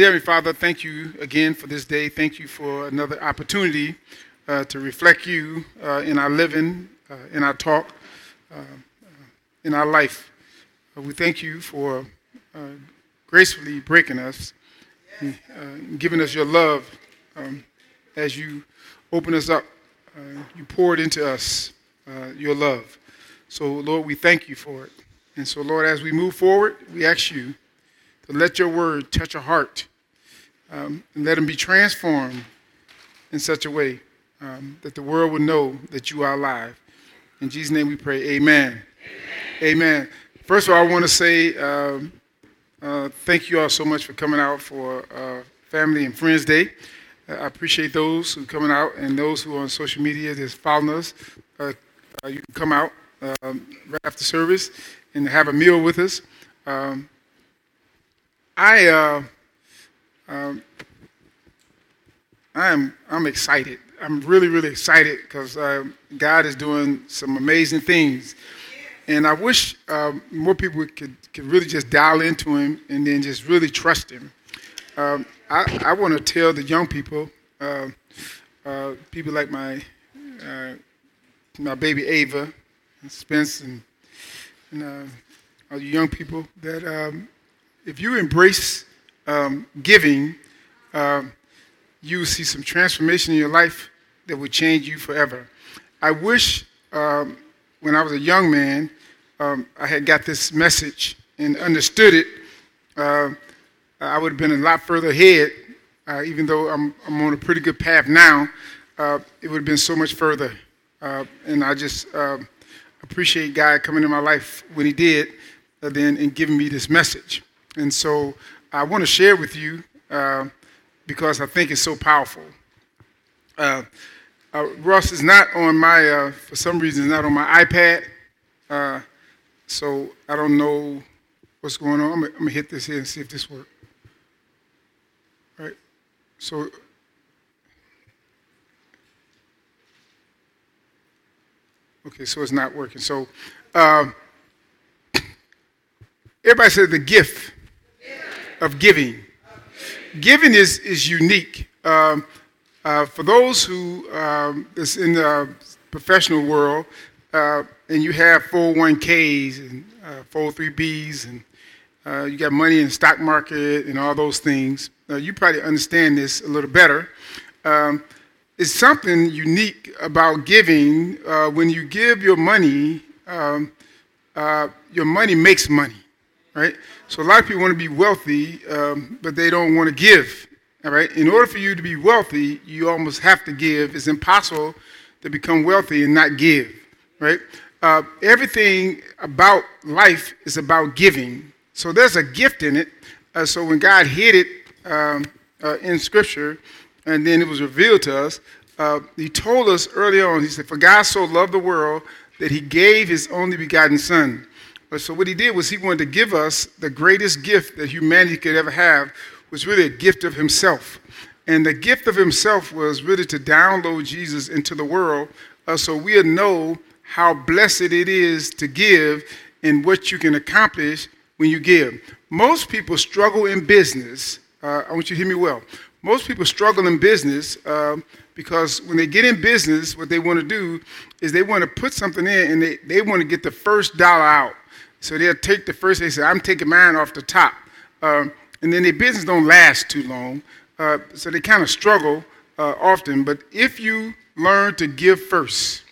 Dear Father, thank you again for this day. Thank you for another opportunity uh, to reflect you uh, in our living, uh, in our talk, uh, in our life. Uh, we thank you for uh, gracefully breaking us, and, giving us your love um, as you open us up. you poured into us your love. So, Lord, we thank you for it. And so, Lord, as we move forward, we ask you to let your word touch our heart um, and let them be transformed in such a way um, that the world will know that you are alive. In Jesus' name we pray, amen. Amen. amen. First of all, I want to say um, uh, thank you all so much for coming out for uh, Family and Friends Day. I appreciate those who are coming out and those who are on social media that's following us. Uh, uh, you can come out um, right after service and have a meal with us. Um, I uh, um, I'm I'm excited. I'm really really excited because uh, God is doing some amazing things, and I wish um, more people could could really just dial into Him and then just really trust Him. Um, I I want to tell the young people, uh, uh, people like my uh, my baby Ava, and Spence, and, and uh, all you young people that um, if you embrace um, giving, um, you see some transformation in your life that would change you forever. I wish um, when I was a young man, um, I had got this message and understood it. Uh, I would have been a lot further ahead, uh, even though I'm, I'm, on a pretty good path now. Uh, it would have been so much further. Uh, and I just um, appreciate God coming in my life when He did, uh, then and giving me this message. And so I want to share with you uh, because I think it's so powerful. Uh, uh, Ross is not on my, uh, for some reason, not on my iPad. Uh, so I don't know what's going on. I'm going to hit this here and see if this works. All right. So Okay, so it's not working. So, um, everybody said the gift of giving. Giving is, is unique. Um, uh, for those who um, is in the professional world, uh, and you have 401ks and uh, 403bs, and uh, you got money in the stock market and all those things, uh, you probably understand this a little better. Um, it's something unique about giving. Uh, when you give your money, um, your money makes money right? So a lot of people want to be wealthy, um, but they don't want to give. All right. In order for you to be wealthy, you almost have to give. It's impossible to become wealthy and not give. Right. Uh, everything about life is about giving. So there's a gift in it. Uh, so when God hid it um, uh, in Scripture, and then it was revealed to us, uh, He told us early on. He said, "For God so loved the world that He gave His only begotten Son." But so what he did was he wanted to give us the greatest gift that humanity could ever have was really a gift of himself. And the gift of himself was really to download Jesus into the world uh, so we'll know how blessed it is to give and what you can accomplish when you give. Most people struggle in business. Uh, I want you to hear me well. Most people struggle in business uh, because when they get in business, what they want to do is they want to put something in and they, they want to get the first dollar out. So they'll take the first, they say, I'm taking mine off the top. Um, and then their business don't last too long. Uh, so they kind of struggle uh, often. But if you learn to give first,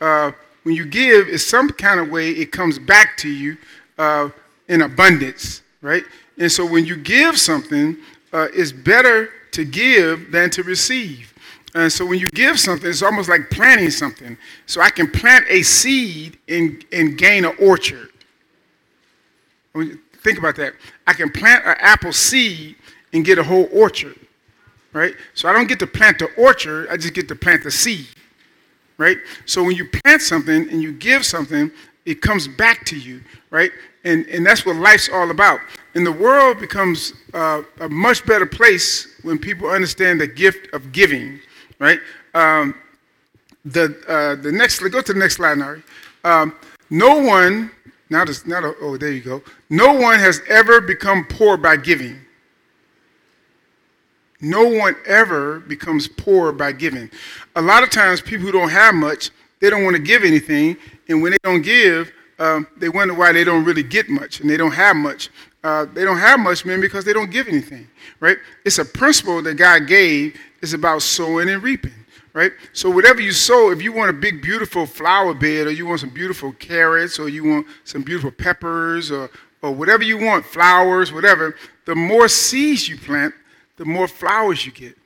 uh, when you give, in some kind of way, it comes back to you uh, in abundance, right? And so when you give something, uh, it's better to give than to receive. And so when you give something, it's almost like planting something. So I can plant a seed and, and gain an orchard. Think about that. I can plant an apple seed and get a whole orchard, right? So I don't get to plant the orchard, I just get to plant the seed, right? So when you plant something and you give something, it comes back to you, right? And, and that's what life's all about. And the world becomes uh, a much better place when people understand the gift of giving, right? Um, the, uh, the next, go to the next slide, Nari. Um, no one now, this, now, oh, there you go. No one has ever become poor by giving. No one ever becomes poor by giving. A lot of times, people who don't have much, they don't want to give anything, and when they don't give, um, they wonder why they don't really get much and they don't have much. Uh, they don't have much, man, because they don't give anything, right? It's a principle that God gave. It's about sowing and reaping, right? So whatever you sow, if you want a big, beautiful flower bed, or you want some beautiful carrots, or you want some beautiful peppers, or or whatever you want, flowers, whatever, the more seeds you plant, the more flowers you get,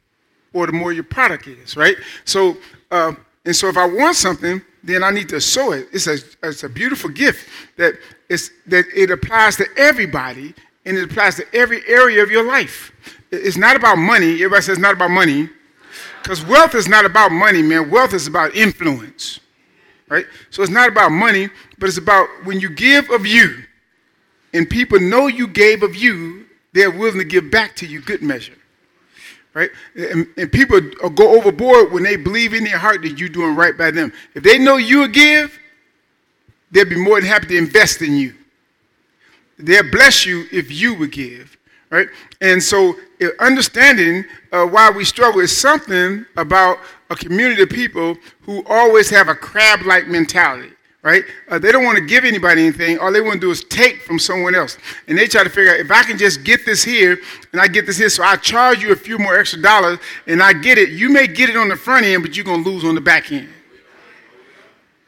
or the more your product is, right? So, uh, and so if I want something, then I need to sow it. It's a, it's a beautiful gift that, it's, that it applies to everybody and it applies to every area of your life. It's not about money. Everybody says it's not about money. Because wealth is not about money, man. Wealth is about influence, right? So it's not about money, but it's about when you give of you and people know you gave of you, they're willing to give back to you good measure right? And, and, people go overboard when they believe in their heart that you're doing right by them. If they know you give, they'll be more than happy to invest in you. They'll bless you if you would give, right? And so, uh, understanding uh, why we struggle is something about a community of people who always have a crab like mentality right? Uh, they don't want to give anybody anything. All they want to do is take from someone else. And they try to figure out if I can just get this here and I get this here, so I charge you a few more extra dollars and I get it. You may get it on the front end, but you're going to lose on the back end.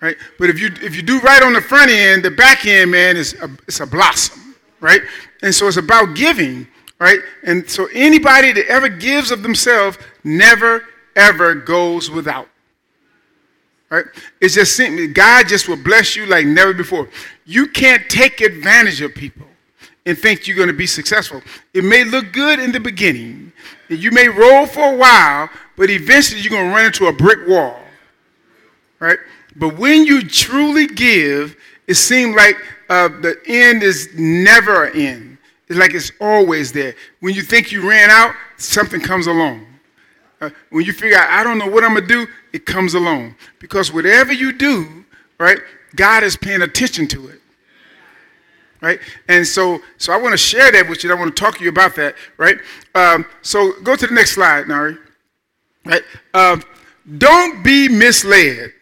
Right? But if you if you do right on the front end, the back end, man, is a, it's a blossom, right? And so it's about giving, right? And so anybody that ever gives of themselves never ever goes without. Right? It's just simply, God just will bless you like never before. You can't take advantage of people and think you're going to be successful. It may look good in the beginning, and you may roll for a while, but eventually you're going to run into a brick wall. Right? But when you truly give, it seems like uh, the end is never an end. It's like it's always there. When you think you ran out, something comes along. Uh, when you figure out, I don't know what I'm going to do, it comes along. Because whatever you do, right, God is paying attention to it. Right? And so, so I want to share that with you. I want to talk to you about that, right? Um, so go to the next slide, Nari. Right? Um, don't be misled.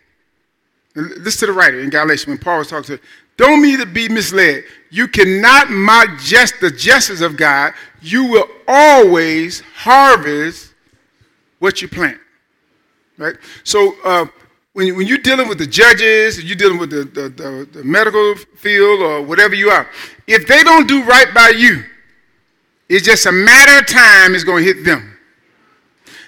Listen to the writer in Galatians when Paul was talking to don't mean to be misled. You cannot mock just the justice of God. You will always harvest what you plant. Right? So uh, when, when you're dealing with the judges, you're dealing with the, the, the, the medical field or whatever you are, if they don't do right by you, it's just a matter of time it's going to hit them.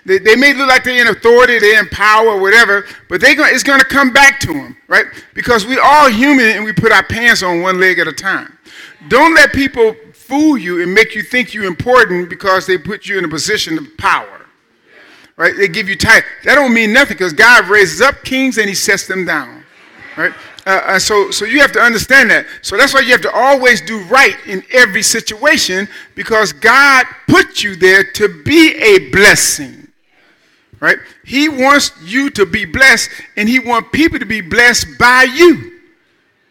They, they may look like they're in authority, they're in power, whatever, but they it's going to come back to them, right? Because we're all human and we put our pants on one leg at a time. Don't let people fool you and make you think you're important because they put you in a position of power right? They give you time. That don't mean nothing because God raises up kings and he sets them down, right? Uh, uh, so, so you have to understand that. So that's why you have to always do right in every situation because God put you there to be a blessing, right? He wants you to be blessed and he wants people to be blessed by you,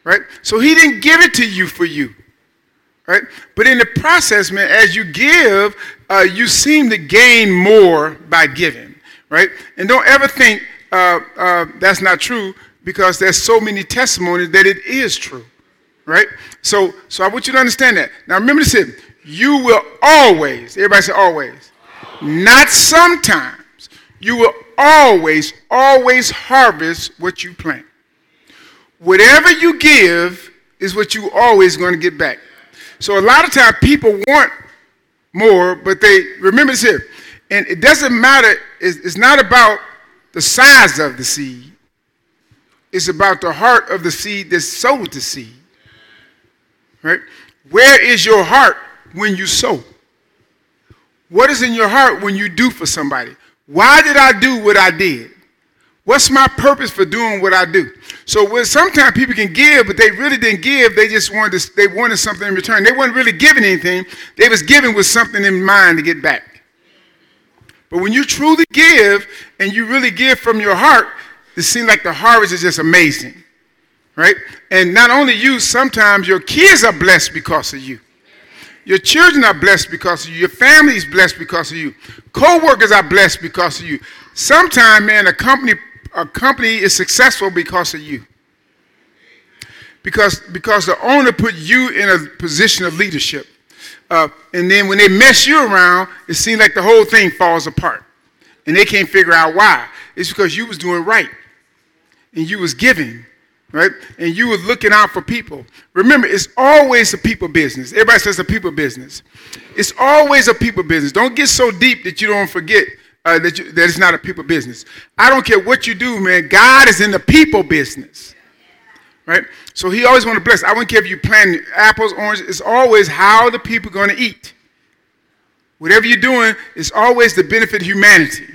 right? So he didn't give it to you for you right? But in the process, man, as you give, uh, you seem to gain more by giving, right? And don't ever think uh, uh, that's not true because there's so many testimonies that it is true, right? So, so I want you to understand that. Now, remember this: you will always, everybody say always, not sometimes. You will always, always harvest what you plant. Whatever you give is what you always going to get back. So a lot of times people want more, but they remember this here. And it doesn't matter, it's, not about the size of the seed, it's about the heart of the seed that sowed the seed. Right? Where is your heart when you sow? What is in your heart when you do for somebody? Why did I do what I did? What's my purpose for doing what I do? So when sometimes people can give, but they really didn't give. They just wanted to, they wanted something in return. They weren't really giving anything. They was giving with something in mind to get back. But when you truly give and you really give from your heart, it seems like the harvest is just amazing, right? And not only you, sometimes your kids are blessed because of you. Your children are blessed because of you. Your family is blessed because of you. Co-workers are blessed because of you. Sometimes, man, a company a company is successful because of you. Because because the owner put you in a position of leadership. Uh, and then when they mess you around, it seems like the whole thing falls apart. And they can't figure out why. It's because you was doing right. And you was giving right? And you were looking out for people. Remember, it's always a people business. Everybody says a people business. It's always a people business. Don't get so deep that you don't forget uh, that, you, that it's not a people business. I don't care what you do, man. God is in the people business, right? So He always want to bless. I don't care if you plant apples, oranges. It's always how the people going to eat. Whatever you're doing, it's always the benefit of humanity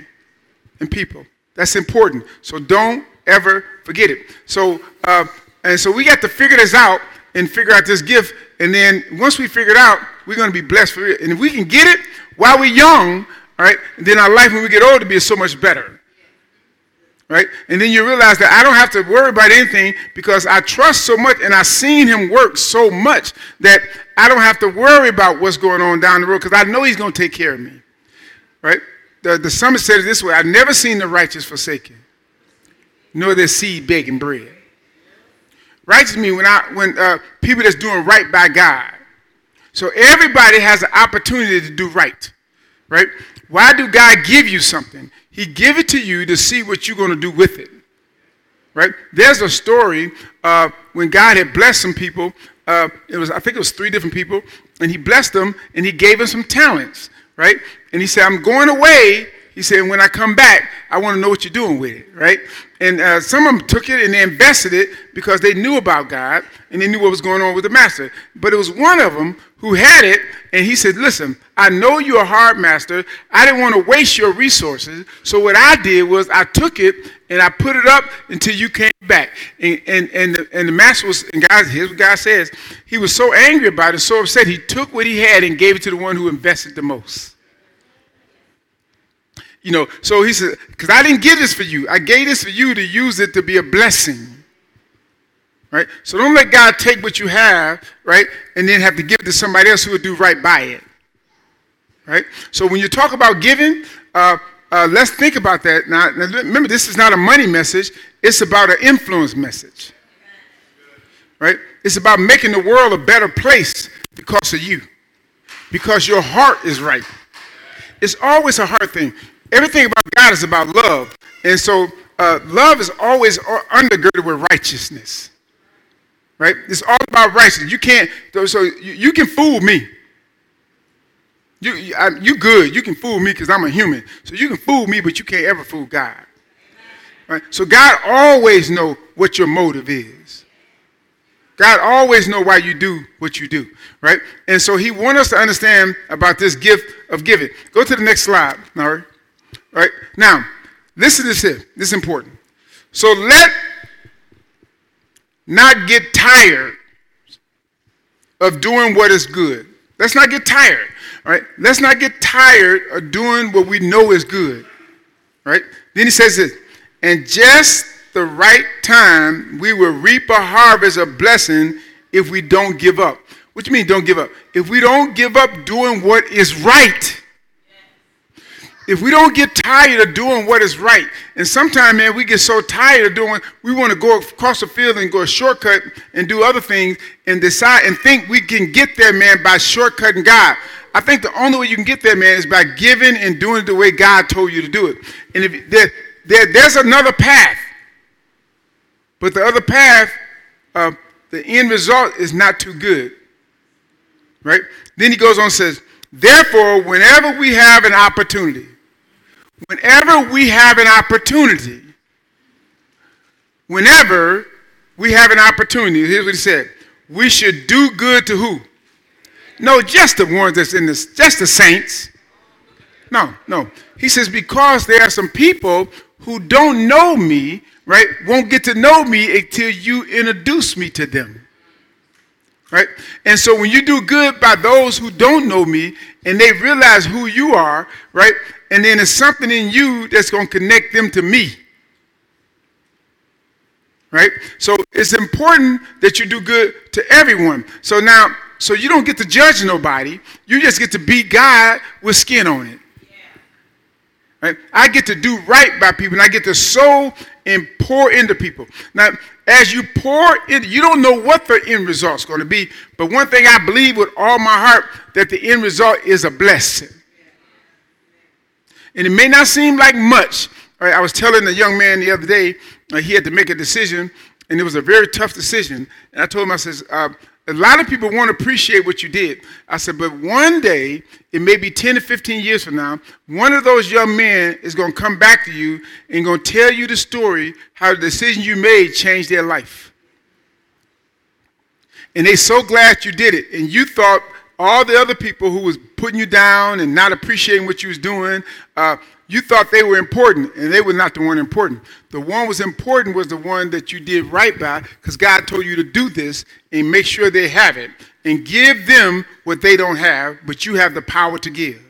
and people. That's important. So don't ever forget it. So, uh, and so we got to figure this out and figure out this gift. And then once we figure it out, we're going to be blessed for it. And if we can get it while we're young, all right, then our life when we get older be so much better. Right? And then you realize that I don't have to worry about anything because I trust so much and I've seen him work so much that I don't have to worry about what's going on down the road because I know he's going to take care of me. Right? The, the psalmist said it this way I've never seen the righteous forsaken nor their seed begging bread. Righteous means when, I, when uh, people that's doing right by God. So everybody has an opportunity to do right, right? Why do God give you something? He give it to you to see what you're going to do with it, right? There's a story uh, when God had blessed some people. Uh, it was I think it was three different people, and He blessed them and He gave them some talents, right? And He said, "I'm going away." He said, "When I come back, I want to know what you're doing with it, right?" And uh, some of them took it and they invested it because they knew about God and they knew what was going on with the master. But it was one of them who had it and he said, Listen, I know you're a hard master. I didn't want to waste your resources. So what I did was I took it and I put it up until you came back. And, and, and, the, and the master was, and God, here's what God says, he was so angry about it, so upset, he took what he had and gave it to the one who invested the most. You know, so he said, because I didn't give this for you. I gave this for you to use it to be a blessing. Right? So don't let God take what you have, right, and then have to give it to somebody else who will do right by it. Right? So when you talk about giving, uh, uh, let's think about that. Now, now, remember, this is not a money message, it's about an influence message. Right? It's about making the world a better place because of you, because your heart is right. It's always a hard thing everything about God is about love. And so uh, love is always undergirded with righteousness. Right? It's all about righteousness. You can't, so you, you can fool me. You, I, you good. You can fool me because I'm a human. So you can fool me, but you can't ever fool God. Right? So God always know what your motive is. God always know why you do what you do, right? And so he wants us to understand about this gift of giving. Go to the next slide, Nari. Right? Now, listen to this here. This is important. So let not get tired of doing what is good. Let's not get tired. Right? Let's not get tired of doing what we know is good. Right? Then he says this, and just the right time we will reap a harvest of blessing if we don't give up. What do you mean don't give up? If we don't give up doing what is right if we don't get tired of doing what is right, and sometimes, man, we get so tired of doing, we want to go across the field and go a shortcut and do other things and decide and think we can get there, man, by shortcutting God. I think the only way you can get there, man, is by giving and doing it the way God told you to do it. And if there, there there's another path, but the other path, uh, the end result is not too good. Right? Then he goes on and says, Therefore, whenever we have an opportunity, whenever we have an opportunity, whenever we have an opportunity, here's what he said we should do good to who? No, just the ones that's in this, just the saints. No, no. He says, because there are some people who don't know me, right, won't get to know me until you introduce me to them. Right? And so when you do good by those who don't know me and they realize who you are, right, and then there's something in you that's going to connect them to me. Right? So it's important that you do good to everyone. So now, So you don't get to judge nobody. You just get to be God with skin on it. Right? I get to do right by people, and I get to sow and pour into people. Now, as you pour in, you don't know what the end result's going to be, but one thing I believe with all my heart that the end result is a blessing. And it may not seem like much. Right? I was telling a young man the other day, uh, he had to make a decision, and it was a very tough decision. And I told him, I says, uh, a lot of people won't appreciate what you did. I said, but one day, it may be 10 to 15 years from now, one of those young men is going to come back to you and going to tell you the story how the decision you made changed their life. And they're so glad you did it. And you thought all the other people who was putting you down and not appreciating what you was doing, uh, you thought they were important, and they were not the one important. The one was important was the one that you did right by, because God told you to do this and make sure they have it, and give them what they don't have, but you have the power to give.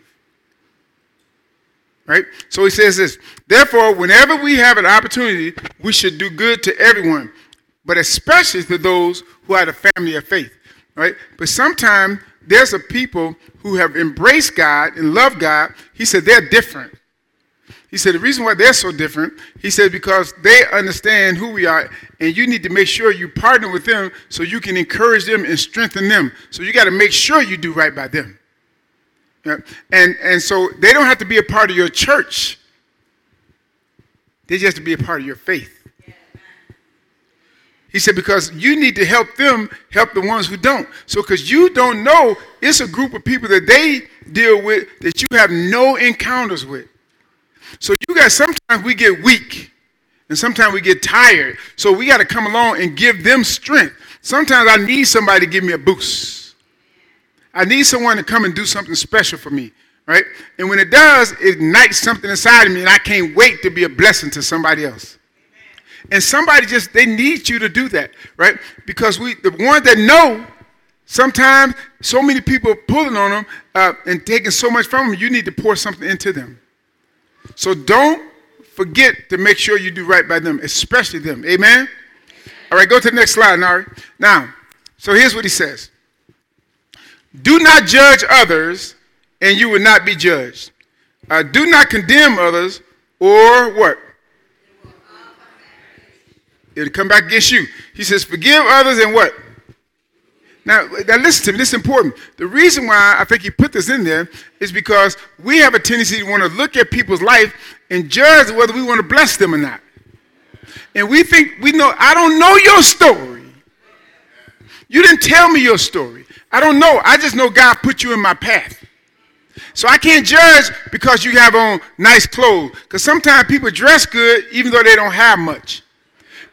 Right? So he says this. Therefore, whenever we have an opportunity, we should do good to everyone, but especially to those who are the family of faith. Right? But sometimes there's a people who have embraced God and love God. He said they're different. He said, the reason why they're so different, he said, because they understand who we are, and you need to make sure you partner with them so you can encourage them and strengthen them. So you got to make sure you do right by them. And, and so they don't have to be a part of your church, they just have to be a part of your faith. He said, because you need to help them help the ones who don't. So, because you don't know, it's a group of people that they deal with that you have no encounters with. So you guys, sometimes we get weak and sometimes we get tired. So we got to come along and give them strength. Sometimes I need somebody to give me a boost. I need someone to come and do something special for me, right? And when it does, it ignites something inside of me, and I can't wait to be a blessing to somebody else. And somebody just, they need you to do that, right? Because we, the ones that know, sometimes so many people pulling on them uh, and taking so much from them, you need to pour something into them. So don't forget to make sure you do right by them, especially them. Amen? All right, go to the next slide, Nari. Now, so here's what he says Do not judge others, and you will not be judged. Uh, do not condemn others, or what? It'll come back against you. He says, Forgive others, and what? Now, now listen to me, this is important. The reason why I think he put this in there is because we have a tendency to want to look at people's life and judge whether we want to bless them or not. And we think we know, I don't know your story. You didn't tell me your story. I don't know. I just know God put you in my path. So I can't judge because you have on nice clothes. Because sometimes people dress good even though they don't have much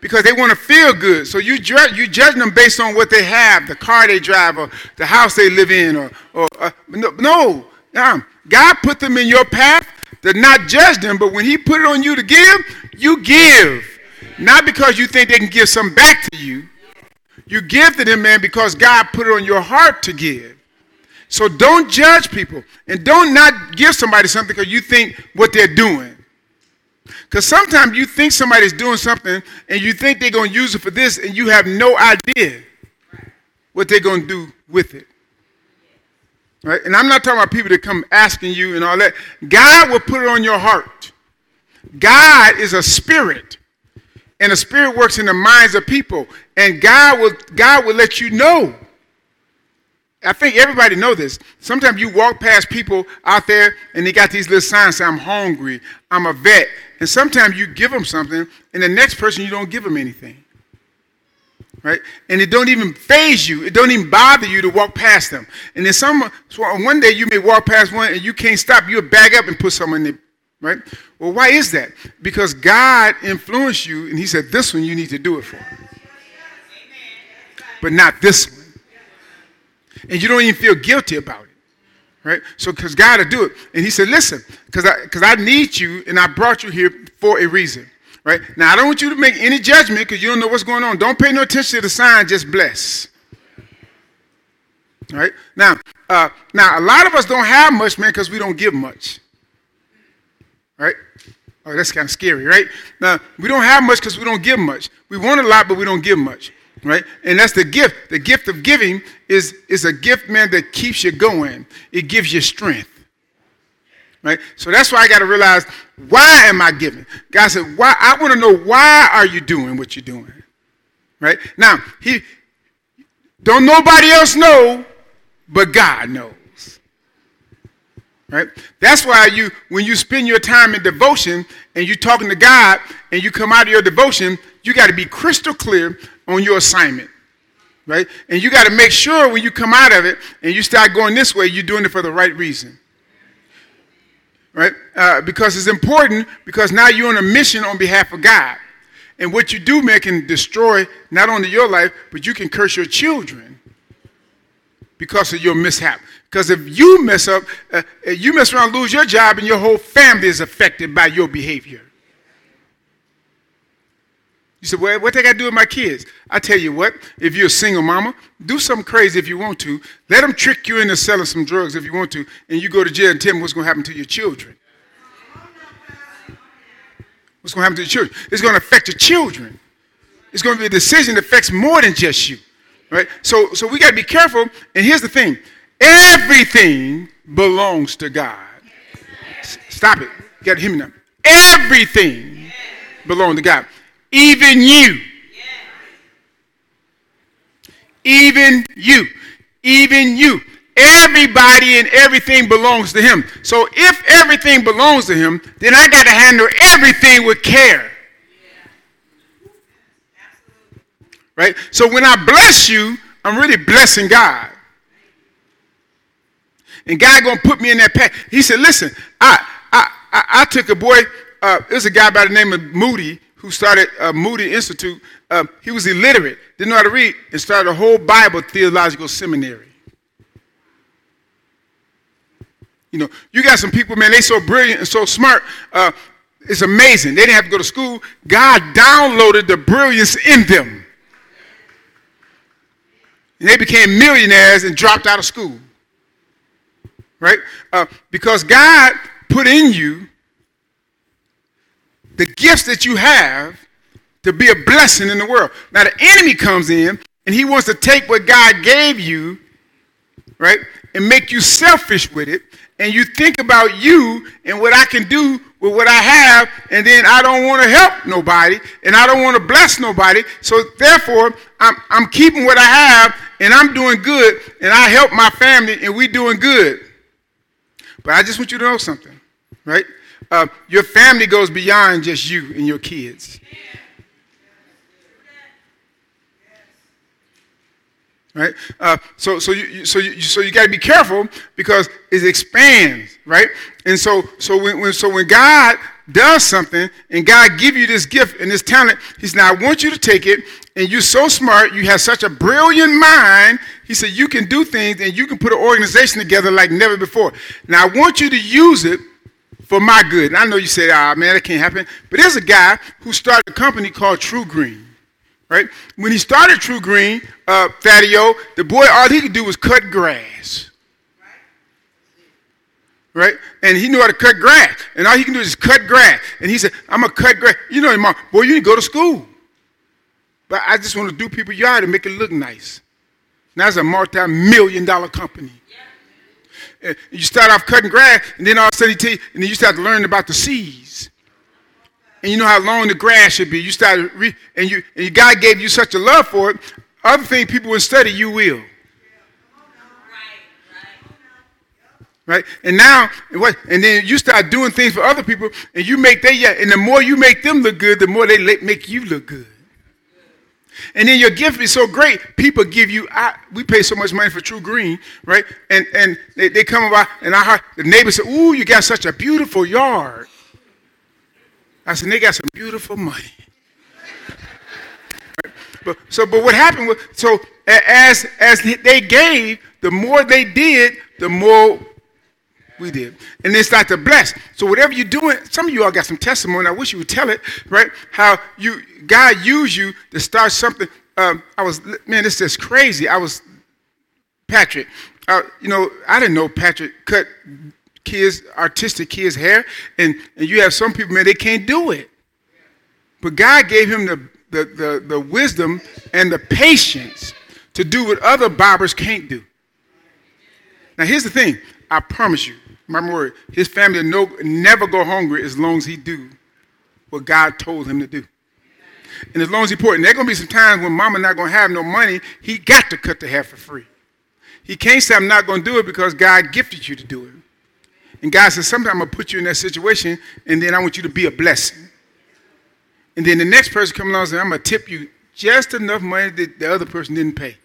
because they want to feel good. So you judge, you judge them based on what they have, the car they drive, or the house they live in, or, or uh, no, no, no. God put them in your path to not judge them, but when He put it on you to give, you give. Not because you think they can give some back to you. You give to them, man, because God put it on your heart to give. So don't judge people and don't not give somebody something because you think what they're doing. Because sometimes you think somebody's doing something and you think they're going to use it for this and you have no idea what they're going to do with it. Right? And I'm not talking about people that come asking you and all that. God will put it on your heart. God is a spirit. And a spirit works in the minds of people. And God will, God will let you know I think everybody know this. Sometimes you walk past people out there and they got these little signs say, I'm hungry, I'm a vet. And sometimes you give them something, and the next person you don't give them anything. Right? And it don't even faze you. It don't even bother you to walk past them. And then some so one day you may walk past one and you can't stop. You'll bag up and put someone in there. Right? Well, why is that? Because God influenced you and He said, This one you need to do it for. But not this one and you don't even feel guilty about it. Right? So, because God to do it. And he said, listen, because I, I need you and I brought you here for a reason. Right? Now, I don't want you to make any judgment because you don't know what's going on. Don't pay no attention to the sign, just bless. Right? Now, uh, now a lot of us don't have much, man, because we don't give much. Right? Oh, that's kind of scary, right? Now, we don't have much because we don't give much. We want a lot, but we don't give much. Right? And that's the gift. The gift of giving is, is a gift, man, that keeps you going. It gives you strength. Right? So that's why I got to realize why am I giving? God said, why I want to know why are you doing what you're doing? Right? Now, he don't nobody else know, but God knows. Right? That's why you when you spend your time in devotion and you're talking to God and you come out of your devotion, you got to be crystal clear on your assignment. Right? And you got to make sure when you come out of it and you start going this way, you're doing it for the right reason. Right? Uh, because it's important because now you're on a mission on behalf of God. And what you do, man, can destroy not only your life, but you can curse your children because of your mishap. Because if you mess up, uh, you mess around, lose your job, and your whole family is affected by your behavior. You said, well, what they got to do with my kids? I tell you what, if you're a single mama, do something crazy if you want to. Let them trick you into selling some drugs if you want to, and you go to jail and tell them what's going to happen to your children. What's going to happen to your children? It's going to affect your children. It's going to be a decision that affects more than just you. Right? So, so we got to be careful. And here's the thing everything belongs to God. Stop it. You got to hear me now. Everything belongs to God. Even you. Even you. Even you. Everybody and everything belongs to him. So if everything belongs to him, then I got to handle everything with care. Right? So when I bless you, I'm really blessing God. And God gonna put me in that path. He said, listen, I I I, I took a boy, uh, there's a guy by the name of Moody who started uh, Moody Institute. Uh, he was illiterate, didn't know how to read, and started a whole Bible theological seminary. You know, you got some people, man, they so brilliant and so smart. Uh, it's amazing. They didn't have to go to school. God downloaded the brilliance in them. And they became millionaires and dropped out of school. Right? Uh, because God put in you the gifts that you have to be a blessing in the world. Now, the enemy comes in and he wants to take what God gave you, right, and make you selfish with it and you think about you and what I can do with what I have, and then I don't want to help nobody, and I don't want to bless nobody. So therefore, I'm, I'm keeping what I have, and I'm doing good, and I help my family, and we doing good. But I just want you to know something, right? Uh, your family goes beyond just you and your kids. right? Uh, so, so you, so you, so you got to be careful because it expands, right? And so, so when, when, so when God does something and God give you this gift and this talent, He said, "Now I want you to take it." And you're so smart, you have such a brilliant mind. He said, "You can do things and you can put an organization together like never before." Now I want you to use it for my good. And I know you say, "Ah, man, that can't happen." But there's a guy who started a company called TruGreen right? When he started TruGreen, uh, Thaddeus, the boy, all he could do was cut grass. Right? And he knew how to cut grass. And all he can do is cut grass. And he said, I'm going to cut grass. You know, mom, boy, you need to go to school. But I just want to do people's yard and make it look nice. Now it's a multi-million dollar company. And you start off cutting grass, and then all of a sudden, you and then you start to learn about the seeds and you know how long the grass should be. You start, re- and you, and God gave you such a love for it. Other things people will study, you will. Right? And now, what? And then you start doing things for other people, and you make they yeah. And the more you make them look good, the more they make you look good. And then your gift is so great, people give you. I, we pay so much money for TruGreen, right? And and they, they come about, and I heard the neighbor say, "Ooh, you got such a beautiful yard." I said, they got some beautiful money. but, so, but what happened was, so as, as they gave, the more they did, the more we did. And then start to bless. So whatever you're doing, some of you all got some testimony. I wish you would tell it, right? How you God used you to start something. Um, I was, man, this is crazy. I was, Patrick, uh, you know, I didn't know Patrick cut kids, artistic kids' hair, and, and you have some people, man, they can't do it. But God gave him the the, the, the wisdom and the patience to do what other barbers can't do. Now, here's the thing I promise you, my word, his family no, never go hungry as long as he do what God told him to do. And as long as he poor, and there gonna be some times when mama not gonna have no money, he got to cut the hair for free. He can't say I'm not gonna do it because God gifted you to do it. And God says, sometimes I'm gonna put you in that situation, and then I want you to be a blessing. And then the next person comes along and says, I'm gonna tip you just enough money that the other person didn't pay.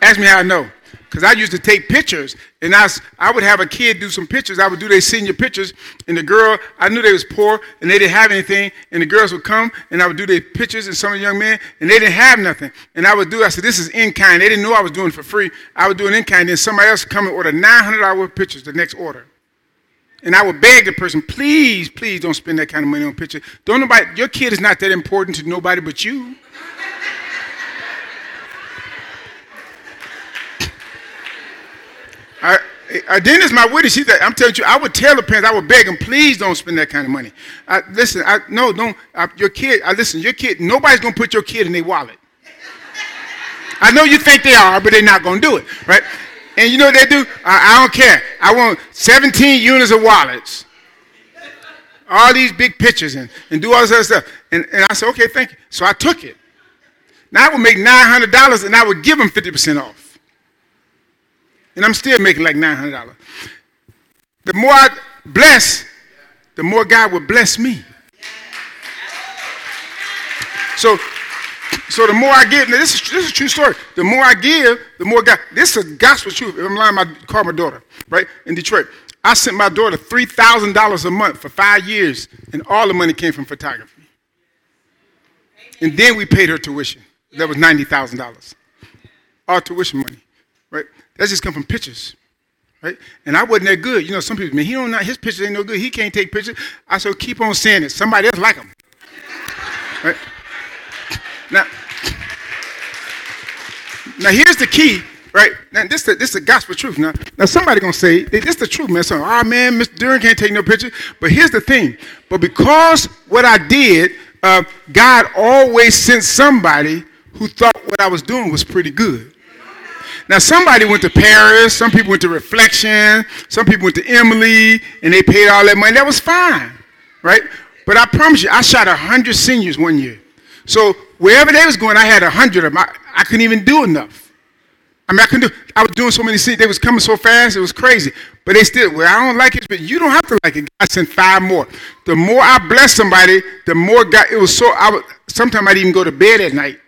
Ask me how I know. Because I used to take pictures, and I, I would have a kid do some pictures. I would do their senior pictures, and the girl, I knew they was poor, and they didn't have anything, and the girls would come, and I would do their pictures, and some of the young men, and they didn't have nothing. And I would do, I said, this is in kind. They didn't know I was doing for free. I would do it in kind, then somebody else would come and order $900 pictures the next order. And I would beg the person, please, please don't spend that kind of money on pictures. Don't nobody, your kid is not that important to nobody but you. I, I is my witness. She said, I'm telling you, I would tell the parents, I would beg them, please don't spend that kind of money. I, listen, I, no, don't. I, your kid, I, listen, your kid, nobody's going to put your kid in their wallet. I know you think they are, but they're not going to do it, right? And you know what they do? I, I don't care. I want 17 units of wallets. All these big pictures and, and do all this other stuff. And, and I said, okay, thank you. So I took it. Now I would make $900 and I would give them 50% off. And I'm still making like $900. The more I bless, the more God will bless me. So, so the more I give, now this is, this is a true story. The more I give, the more God, this is gospel truth. If I'm lying, I call my daughter, right, in Detroit. I sent my daughter $3,000 a month for five years, and all the money came from photography. And then we paid her tuition. That was $90,000. All tuition money, right? That's just come from pictures. Right? And I wasn't that good. You know, some people, man, he don't know, his pictures ain't no good. He can't take pictures. I said, keep on saying it. Somebody else like him. Right? Now, now here's the key, right? Now this is this is the gospel truth. Now, now somebody gonna say this is the truth, man. So, oh man, Mr. Duran can't take no picture. But here's the thing. But because what I did, uh, God always sent somebody who thought what I was doing was pretty good. Now, somebody went to Paris, some people went to Reflection, some people went to Emily, and they paid all that money. That was fine, right? But I promise you, I shot 100 seniors one year. So wherever they was going, I had 100 of them. I, I couldn't even do enough. I mean, I couldn't do, I was doing so many scenes, they was coming so fast, it was crazy. But they still, well, I don't like it, but you don't have to like it. I sent five more. The more I bless somebody, the more God, it was so, I would, sometimes I'd even go to bed at night.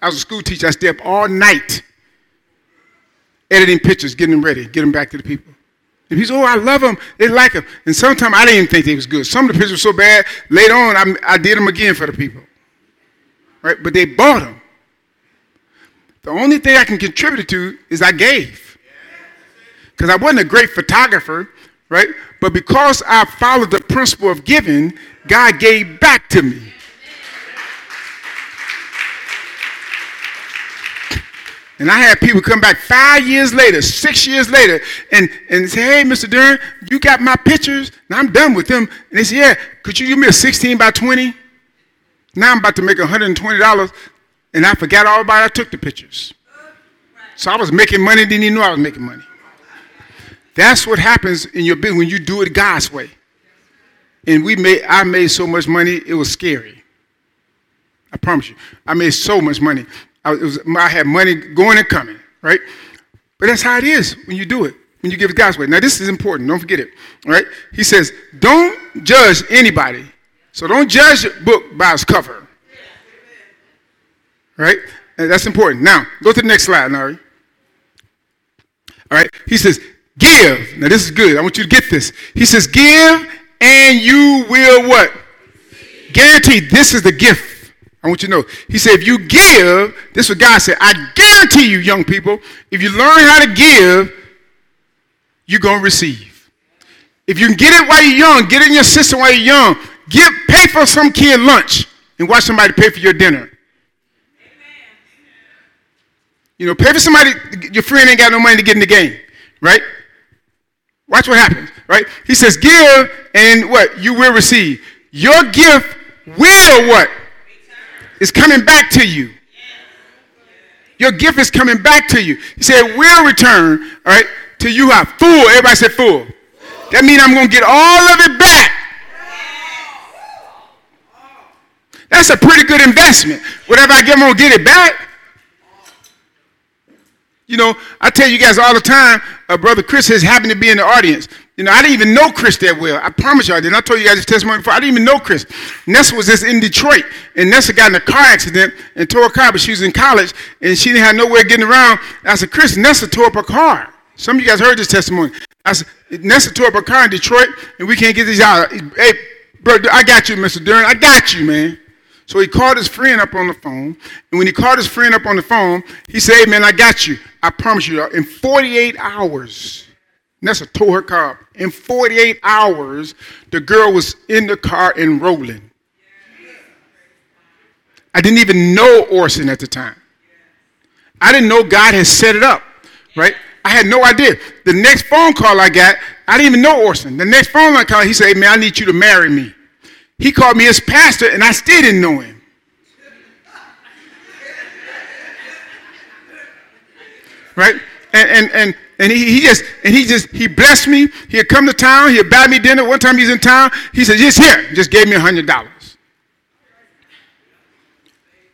I was a school teacher, I stayed up all night editing pictures, getting them ready, getting them back to the people. And people oh, I love them. They like them. And sometimes I didn't even think they was good. Some of the pictures were so bad, later on, I, I did them again for the people. Right? But they bought them. The only thing I can contribute to is I gave. Because I wasn't a great photographer, right? But because I followed the principle of giving, God gave back to me. And I had people come back five years later, six years later, and, and say, hey, Mr. Duran, you got my pictures? Now I'm done with them. And they said, yeah, could you give me a 16 by 20? Now I'm about to make $120, and I forgot all about it. I took the pictures. So I was making money, didn't even know I was making money. That's what happens in your business when you do it God's way. And we made, I made so much money, it was scary. I promise you. I made so much money. I, was, I had money going and coming, right? But that's how it is when you do it, when you give it God's way. Now, this is important. Don't forget it, right? He says, don't judge anybody. So don't judge a book by its cover. Right? And that's important. Now, go to the next slide, Nari. All right? He says, give. Now, this is good. I want you to get this. He says, give and you will what? Guaranteed. This is the gift I want you to know. He said, if you give, this is what God said. I guarantee you, young people, if you learn how to give, you're going to receive. If you can get it while you're young, get it in your system while you're young. Give, pay for some kid lunch and watch somebody pay for your dinner. You know, pay for somebody, your friend ain't got no money to get in the game, right? Watch what happens, right? He says, give and what? You will receive. Your gift will what? Is coming back to you. Your gift is coming back to you. He said, will return, all right, to you how? Full. Everybody said full. That means I'm going to get all of it back. That's a pretty good investment. Whatever I give, I'm going to get it back. You know, I tell you guys all the time, uh, Brother Chris has happened to be in the audience. You know, I didn't even know Chris that well. I promise you I didn't. I told you guys this testimony before. I didn't even know Chris. Nessa was just in Detroit, and Nessa got in a car accident and tore a car, but she was in college, and she didn't have nowhere getting around. I said, Chris, Nessa tore up her car. Some of you guys heard this testimony. I said, Nessa tore up her car in Detroit, and we can't get this out. Hey, bro, I got you, Mr. Duran. I got you, man. So he called his friend up on the phone. And when he called his friend up on the phone, he said, hey, man, I got you. I promise you, in 48 hours, Nessa tore her car. In 48 hours, the girl was in the car and rolling. I didn't even know Orson at the time. I didn't know God had set it up, right? I had no idea. The next phone call I got, I didn't even know Orson. The next phone call, he said, hey, man, I need you to marry me. He called me his pastor, and I still didn't know him. Right? And and and and he, he just and he just he blessed me. He'd come to town. He'd buy me dinner. One time he's in town. He said, "Just here." Just gave me a hundred dollars.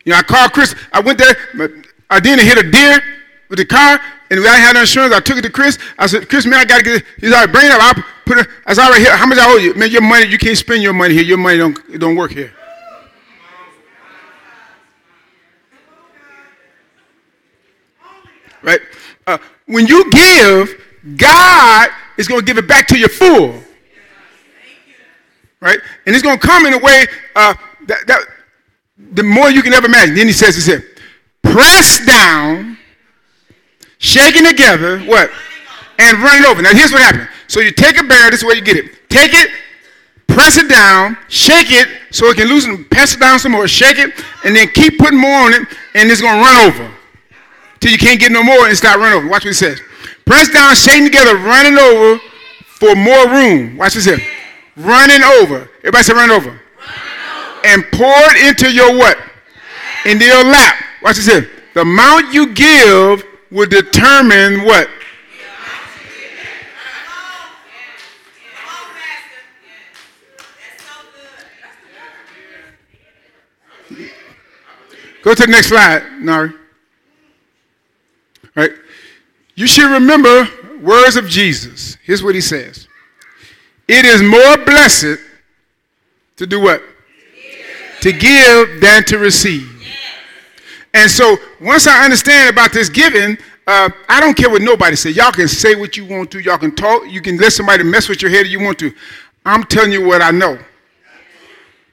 You know, I called Chris. I went there. I didn't hit a deer with the car, and I had no insurance. I took it to Chris. I said, "Chris, man, I gotta get." It. He's like, "Bring it up." I'll put it. I said, "All right, here. How much I owe you, man? Your money. You can't spend your money here. Your money don't it don't work here." Right? Uh, when you give, God is going to give it back to you full. Right? And it's going to come in a way uh, that, that the more you can ever imagine. Then he says, he said, press down, shaking together, what? And run it over. Now here's what happened. So you take a barrel, this is where you get it. Take it, press it down, shake it so it can loosen, press it down some more, shake it, and then keep putting more on it, and it's going to run over till you can't get no more and start running over. Watch what he says. Press down, shaking together, running over for more room. Watch this here. Running over. Everybody say run over. over. And pour it into your what? Into your lap. Watch this here. The amount you give will determine what? Go to the next slide, Nari. Right? You should remember words of Jesus. Here's what he says. It is more blessed to do what? To give than to receive. And so once I understand about this giving, uh, I don't care what nobody says. Y'all can say what you want to. Y'all can talk. You can let somebody mess with your head if you want to. I'm telling you what I know.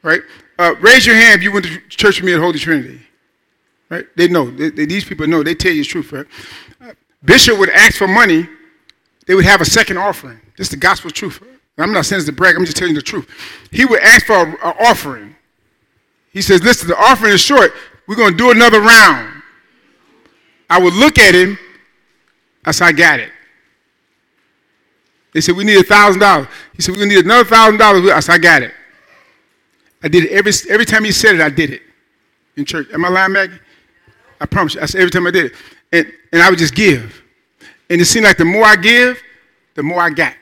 Right? Uh, raise your hand if you went to church with me at Holy Trinity. Right? They know. They, they, these people know. They tell you the truth, right? Bishop would ask for money. They would have a second offering. This is the gospel truth. I'm not saying this to brag. I'm just telling you the truth. He would ask for an offering. He says, listen, the offering is short. We're going to do another round. I would look at him. I said, I got it. They said, we need a $1,000. He said, we're going to need another $1,000. I said, I got it. I did it. Every, every time he said it, I did it in church. Am I lying, Maggie? I promise you. I said every time I did it. And, and I would just give. And it seemed like the more I give, the more I got.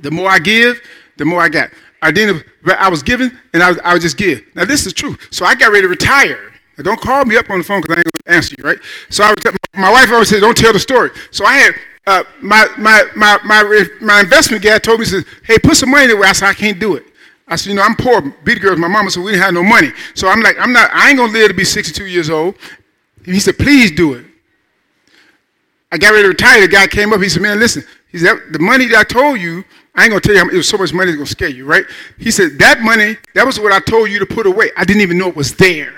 The more I give, the more I got. I didn't. I was giving, and I, I would just give. Now this is true. So I got ready to retire. Now, don't call me up on the phone because I ain't gonna answer you, right? So I was, my wife always said, "Don't tell the story." So I had uh, my, my my my my investment guy told me, "says Hey, put some money there." I said, "I can't do it." I said, you know, I'm poor. Beat girls, my mama said we didn't have no money. So I'm like, I'm not, I ain't gonna live to be 62 years old. He said, please do it. I got ready to retire. The guy came up. He said, man, listen. He said, the money that I told you, I ain't gonna tell you how it was so much money it's gonna scare you, right? He said, that money, that was what I told you to put away. I didn't even know it was there.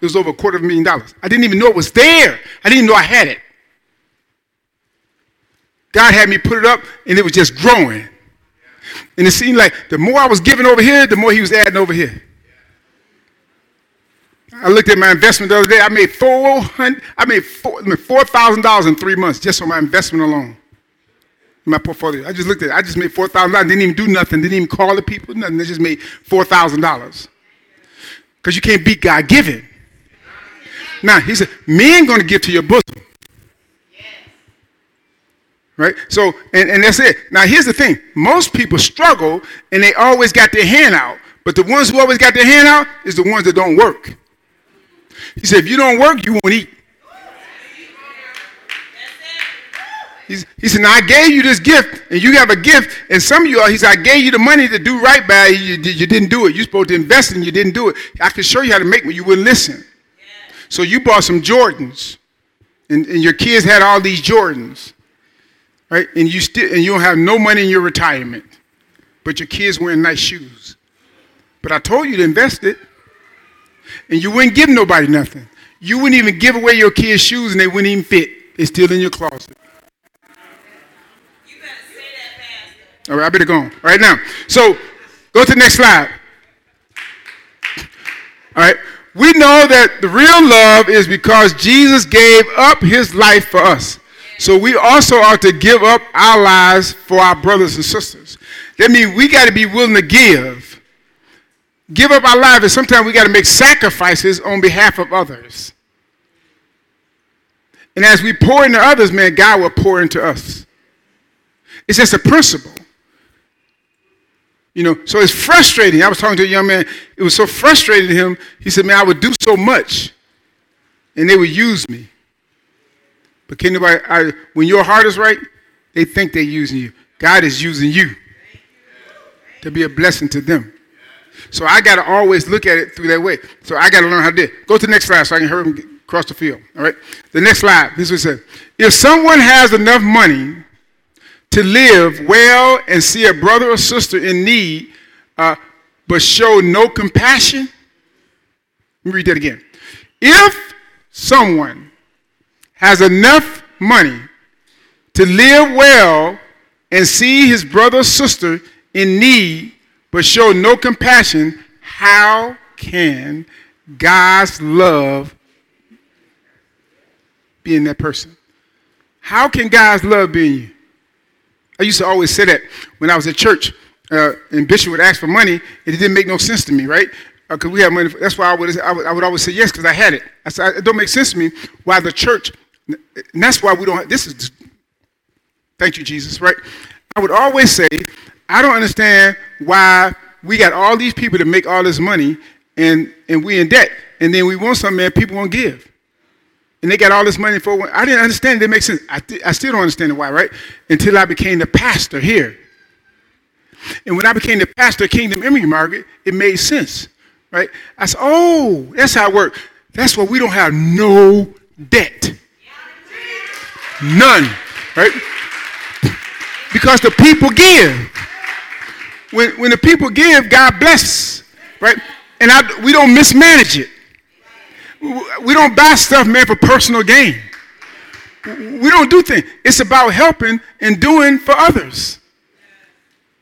It was over a quarter of a million dollars. I didn't even know it was there. I didn't even know I had it. God had me put it up, and it was just growing. And it seemed like the more I was giving over here, the more he was adding over here. I looked at my investment the other day. I made four hundred. I made four thousand dollars in three months just on my investment alone. In my portfolio. I just looked at it. I just made four thousand dollars. Didn't even do nothing. Didn't even call the people. Nothing. I just made four thousand dollars. Because you can't beat God giving. Now, he said, men going to give to your bosom. Right? So, and, and that's it. Now, here's the thing most people struggle and they always got their hand out. But the ones who always got their hand out is the ones that don't work. He said, if you don't work, you won't eat. He's, he said, now I gave you this gift, and you have a gift, and some of you are, he said, I gave you the money to do right by you, you, you didn't do it. You're supposed to invest and you didn't do it. I can show you how to make, but you wouldn't listen. Yeah. So you bought some Jordans, and, and your kids had all these Jordans, right? And you still, and you don't have no money in your retirement, but your kids wearing nice shoes. But I told you to invest it, and you wouldn't give nobody nothing. You wouldn't even give away your kids' shoes, and they wouldn't even fit. They're still in your closet. You better say that, All right, I better go on. All right, now. So go to the next slide. All right. We know that the real love is because Jesus gave up his life for us. So we also ought to give up our lives for our brothers and sisters. That means we got to be willing to give. Give up our lives, and sometimes we got to make sacrifices on behalf of others. And as we pour into others, man, God will pour into us. It's just a principle. You know, so it's frustrating. I was talking to a young man. It was so frustrating to him. He said, "Man, I would do so much, and they would use me." But can nobody? I, when your heart is right, they think they're using you. God is using you to be a blessing to them. So I got to always look at it through that way. So I got to learn how to do it. Go to the next slide so I can hurry him across the field. All right. The next slide. This is what it says. If someone has enough money to live well and see a brother or sister in need, uh, but show no compassion. Let me read that again. If someone has enough money to live well and see his brother or sister in need, but show no compassion, how can God's love be in that person? How can God's love be in you? I used to always say that when I was at church, uh, and Bishop would ask for money, and it didn't make no sense to me, right? Because uh, we had money. For, that's why I would, I would, I would always say yes because I had it. I said it don't make sense to me why the church, and that's why we don't. This is, thank you Jesus, right? I would always say I don't understand why we got all these people to make all this money, and and we in debt, and then we want something, and People won't give and they got all this money for. I didn't understand. It didn't sense. I, th- I still don't understand why, right? Until I became the pastor here. And when I became the pastor of Kingdom Emery Market, it made sense, right? I said, oh, that's how it works. That's why we don't have no debt. None, right? Because the people give. When, when the people give, God bless, right? And I, we don't mismanage it. We don't buy stuff, man, for personal gain. We don't do things. It's about helping and doing for others.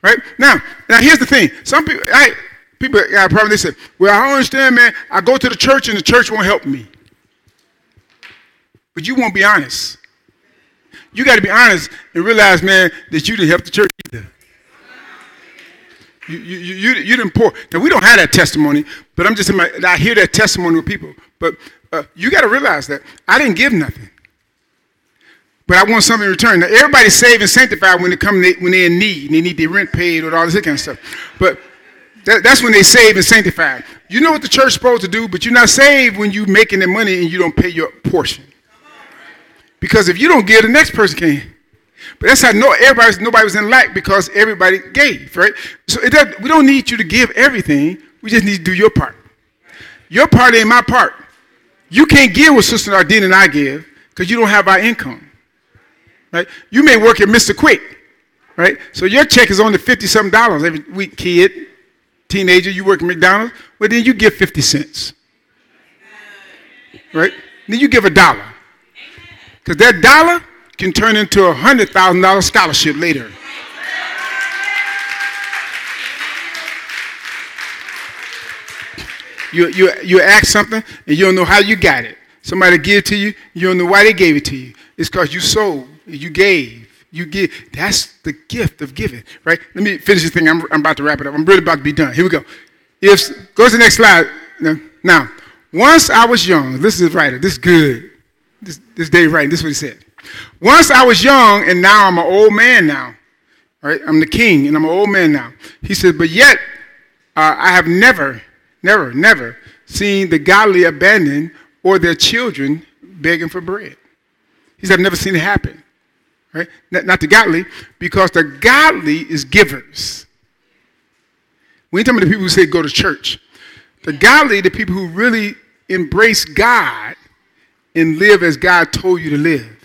Right? Now, now here's the thing. Some people, I, people got a problem. They say, well, I understand, man. I go to the church and the church won't help me. But you won't be honest. You got to be honest and realize, man, that you didn't help the church either. You, you, you, you didn't pour. Now, we don't have that testimony, but I'm just, saying, I hear that testimony with people. But uh, you got to realize that I didn't give nothing. But I want something in return. Now, everybody's saved and sanctified when they come when they're in need and they need their rent paid or all this kind of stuff. But that, that's when they save and sanctified. You know what the church's supposed to do, but you're not saved when you're making the money and you don't pay your portion. Because if you don't give, the next person can. But that's how no nobody was in lack because everybody gave, right? So does, we don't need you to give everything. We just need to do your part. Your part ain't my part. You can't give what Sister Nardine and I give because you don't have our income. Right? You may work at Mr. Quick, right? So your check is only 50 something dollars every week, kid, teenager, you work at McDonald's, well then you give 50 cents. Right? Then you give a dollar. Because that dollar can turn into a $100,000 scholarship later. You, you, you ask something and you don't know how you got it. Somebody give it to you, you don't know why they gave it to you. It's because you sold, you gave, you give. That's the gift of giving, right? Let me finish this thing. I'm, I'm about to wrap it up. I'm really about to be done. Here we go. If go to the next slide. Now, once I was young, this is right, this is good. This, this Dave writing, this is what he said. Once I was young, and now I'm an old man now. Right? I'm the king, and I'm an old man now. He said, but yet uh, I have never, never, never seen the godly abandoned or their children begging for bread. He said, I've never seen it happen. Right? Not, not the godly, because the godly is givers. We ain't talking about the people who say go to church. The godly, the people who really embrace God and live as God told you to live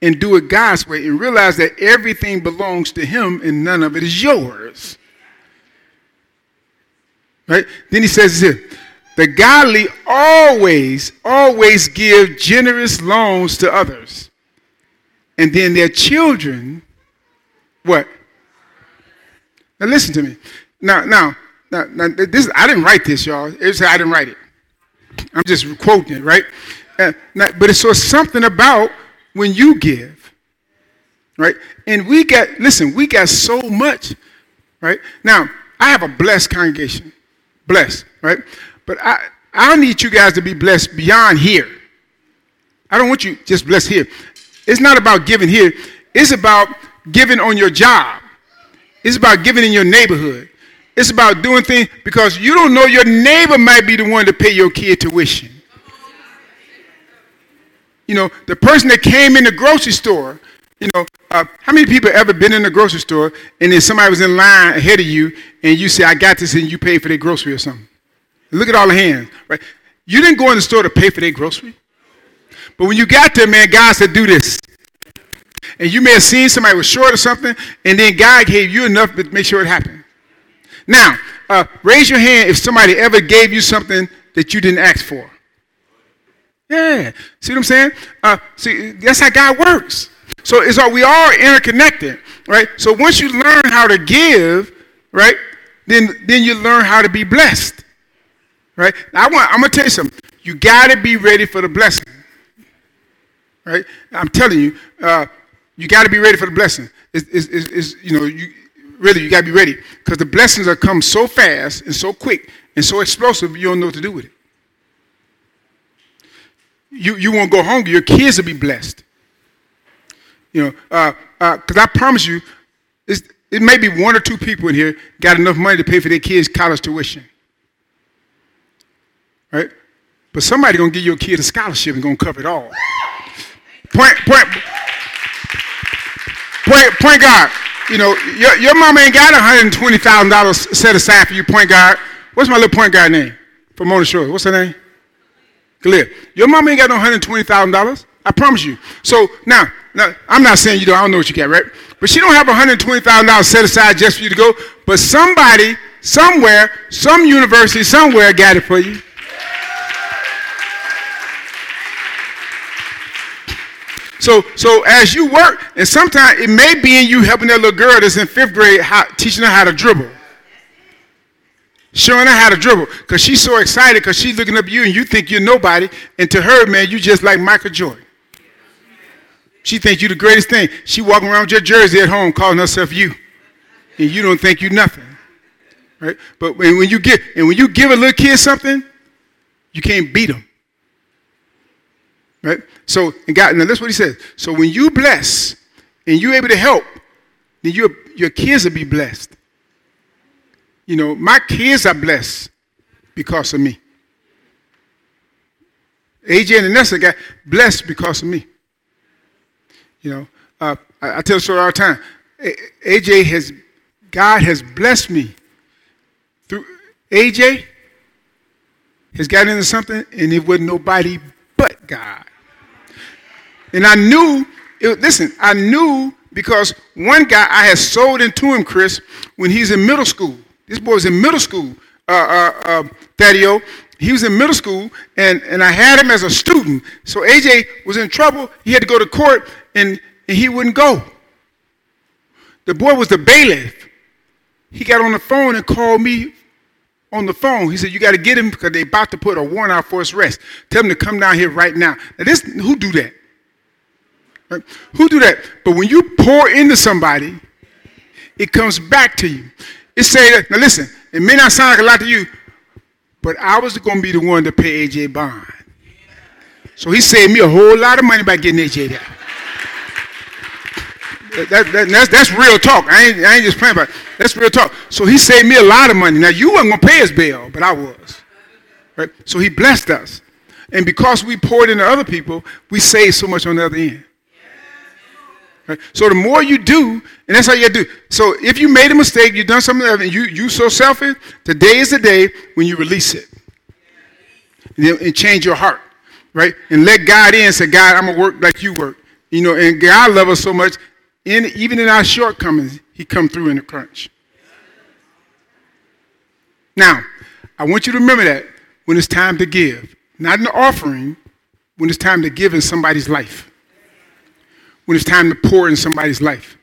and do it God's way and realize that everything belongs to Him and none of it is yours. Right? Then he says here, the godly always, always give generous loans to others. And then their children, what? Now listen to me. Now, now, now, now this I didn't write this, y'all. It's, I didn't write it. I'm just quoting it, right? Now, but it's so something about when you give, right? And we got, listen, we got so much, right? Now, I have a blessed congregation, blessed, right? But I, I need you guys to be blessed beyond here. I don't want you just blessed here. It's not about giving here. It's about giving on your job. It's about giving in your neighborhood. It's about doing things because you don't know your neighbor might be the one to pay your kid tuition. You know, the person that came in the grocery store, you know, uh, how many people ever been in the grocery store and then somebody was in line ahead of you and you say, I got this and you pay for their grocery or something? Look at all the hands, right? You didn't go in the store to pay for their grocery. But when you got there, man, God said, do this. And you may have seen somebody was short or something, and then God gave you enough to make sure it happened. Now, uh, raise your hand if somebody ever gave you something that you didn't ask for. Yeah. See what I'm saying? Uh, see, that's how God works. So it's all we are interconnected, right? So once you learn how to give, right, then then you learn how to be blessed. Right? Now, I want I'm gonna tell you something. You gotta be ready for the blessing. Right? I'm telling you, uh, you gotta be ready for the blessing. It's, it's you know, you really you gotta be ready. Because the blessings are come so fast and so quick and so explosive you don't know what to do with it you, you won't go hungry. Your kids will be blessed. You know, because uh, uh, I promise you, it may be one or two people in here got enough money to pay for their kids' college tuition. Right? But somebody gonna give your kid a scholarship and gonna cover it all. Point, point, point, point guard. You know, your, your mama ain't got $120,000 set aside for you, point guard. What's my little point guard name? From Mona Shore. What's her name? Clear. Your mom ain't got no $120,000. I promise you. So now, now, I'm not saying you don't, I don't know what you got, right? But she don't have $120,000 set aside just for you to go. But somebody, somewhere, some university, somewhere got it for you. So, so as you work, and sometimes it may be in you helping that little girl that's in fifth grade, how, teaching her how to dribble showing her how to dribble because she's so excited because she's looking up at you and you think you're nobody. And to her, man, you just like Michael Jordan. She thinks you're the greatest thing. She walking around with your jersey at home calling herself you. And you don't think you nothing. Right? But when, when you give and when you give a little kid something, you can't beat them. Right? So and God, now that's what he says. So when you bless and you're able to help, then your, your kids will be blessed. You know, my kids are blessed because of me. AJ and Nessa got blessed because of me. You know, uh, I, I, tell the story all the time. AJ has, God has blessed me through AJ has gotten into something and it wasn't nobody but God. And I knew, it, listen, I knew because one guy I had sold into him, Chris, when he's in middle school. This boy was in middle school, uh, uh, uh, Thaddeus. He was in middle school, and, and I had him as a student. So AJ was in trouble. He had to go to court, and, and he wouldn't go. The boy was the bailiff. He got on the phone and called me on the phone. He said, You got to get him because they're about to put a warrant out for his arrest. Tell him to come down here right now. Now, this, who do that? Right? Who do that? But when you pour into somebody, it comes back to you. It say, now listen, it may not sound like a lot to you, but I was going to be the one to pay AJ bond. So he saved me a whole lot of money by getting AJ there. That, that, that's, that's real talk. I ain't, I ain't just playing. That's real talk. So he saved me a lot of money. Now, you weren't going to pay his bill, but I was. Right? So he blessed us. And because we poured into other people, we saved so much on the other end. Right? So the more you do, and that's how you do. So if you made a mistake, you've done something, and you you so selfish, today is the day when you release it and, and change your heart, right? And let God in. Say, God, I'm gonna work like you work. You know, and God loves us so much. In even in our shortcomings, He come through in the crunch. Now, I want you to remember that when it's time to give, not an offering, when it's time to give in somebody's life when it's time to pour in somebody's life.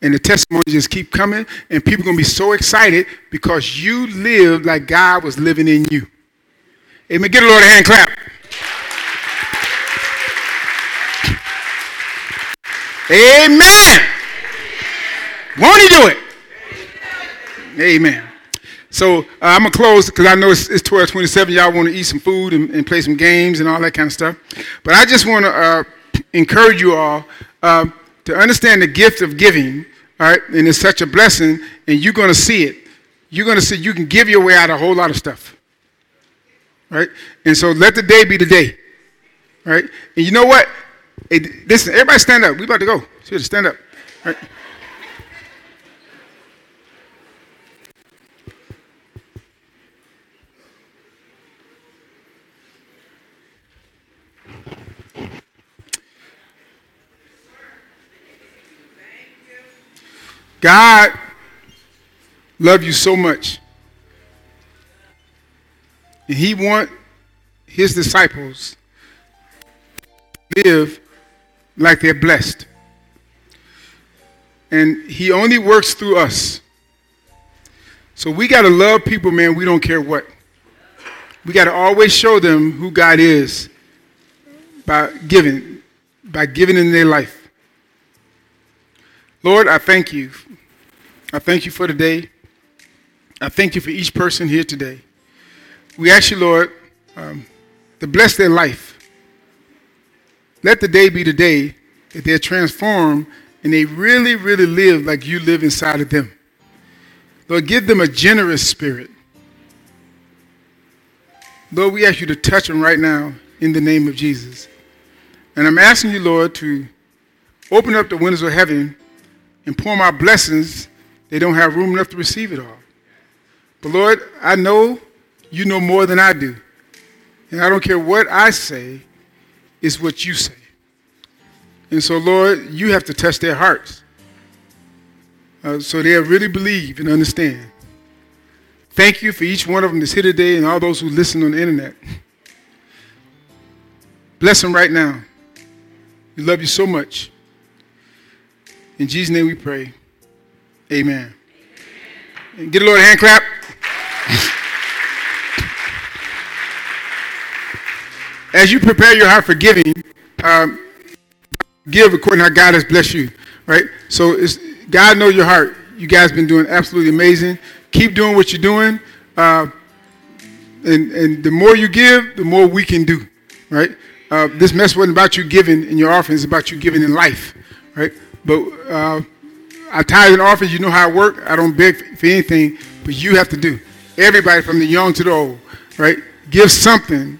And the testimonies just keep coming, and people are going to be so excited because you live like God was living in you. Amen. Get a Lord a hand clap. Amen. Won't he do it? Amen. So uh, I'm gonna close because I know it's, it's 12:27. Y'all want to eat some food and, and, play some games and all that kind of stuff. But I just want to uh, encourage you all uh, to understand the gift of giving, all right? And it's such a blessing, and you're going to see it. You're going to see you can give your way out a whole lot of stuff, right? And so let the day be the day, right? And you know what? Hey, listen, everybody stand up. We're about to go. So stand up, right? God loved you so much. And he want his disciples live like they're blessed. And he only works through us. So we got to love people, man, we don't care what. We got to always show them who God is by giving, by giving in their life. Lord, I thank you I thank you for today. I thank you for each person here today. We ask you, Lord, um, to bless their life. Let the day be the day that they're transformed and they really, really live like you live inside of them. Lord, give them a generous spirit. Lord, we ask you to touch them right now in the name of Jesus. And I'm asking you, Lord, to open up the windows of heaven and pour my blessings they don't have room enough to receive it all. But Lord, I know you know more than I do. And I don't care what I say, it's what you say. And so, Lord, you have to touch their hearts uh, so they'll really believe and understand. Thank you for each one of them that's here today and all those who listen on the internet. Bless them right now. We love you so much. In Jesus' name we pray. Amen. Get a Lord a hand clap. As you prepare your heart for giving, um, give according to how God has blessed you, right? So God knows your heart. You guys been doing absolutely amazing. Keep doing what you're doing. Uh, and, and the more you give, the more we can do, right? Uh, this mess wasn't about you giving in your offering, it's about you giving in life, right? But uh, I tithe in office. You know how I work. I don't beg for anything, but you have to do. Everybody from the young to the old, right? Give something.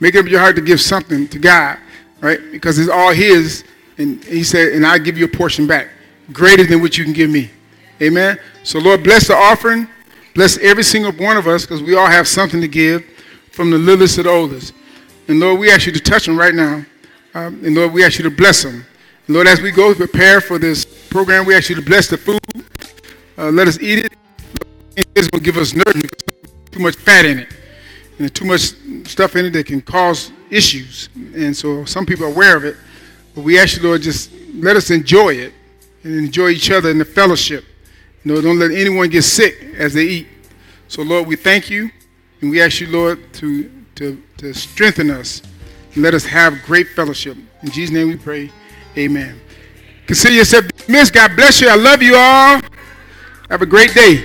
Make up your heart to give something to God, right? Because it's all His. And He said, and I give you a portion back, greater than what you can give me. Amen. So Lord, bless the offering. Bless every single one of us, because we all have something to give, from the littlest to the oldest. And Lord, we ask you to touch them right now. Um, and Lord, we ask you to bless them. Lord, as we go prepare for this program. We ask you to bless the food. Uh, let us eat it. Going to give us nourishment too much fat in it and too much stuff in it that can cause issues. And so some people are aware of it. But we ask you, Lord, just let us enjoy it and enjoy each other in the fellowship. You know, don't let anyone get sick as they eat. So, Lord, we thank you and we ask you, Lord, to, to, to strengthen us and let us have great fellowship. In Jesus' name we pray. Amen. Consider yourself dismissed. God bless you. I love you all. Have a great day.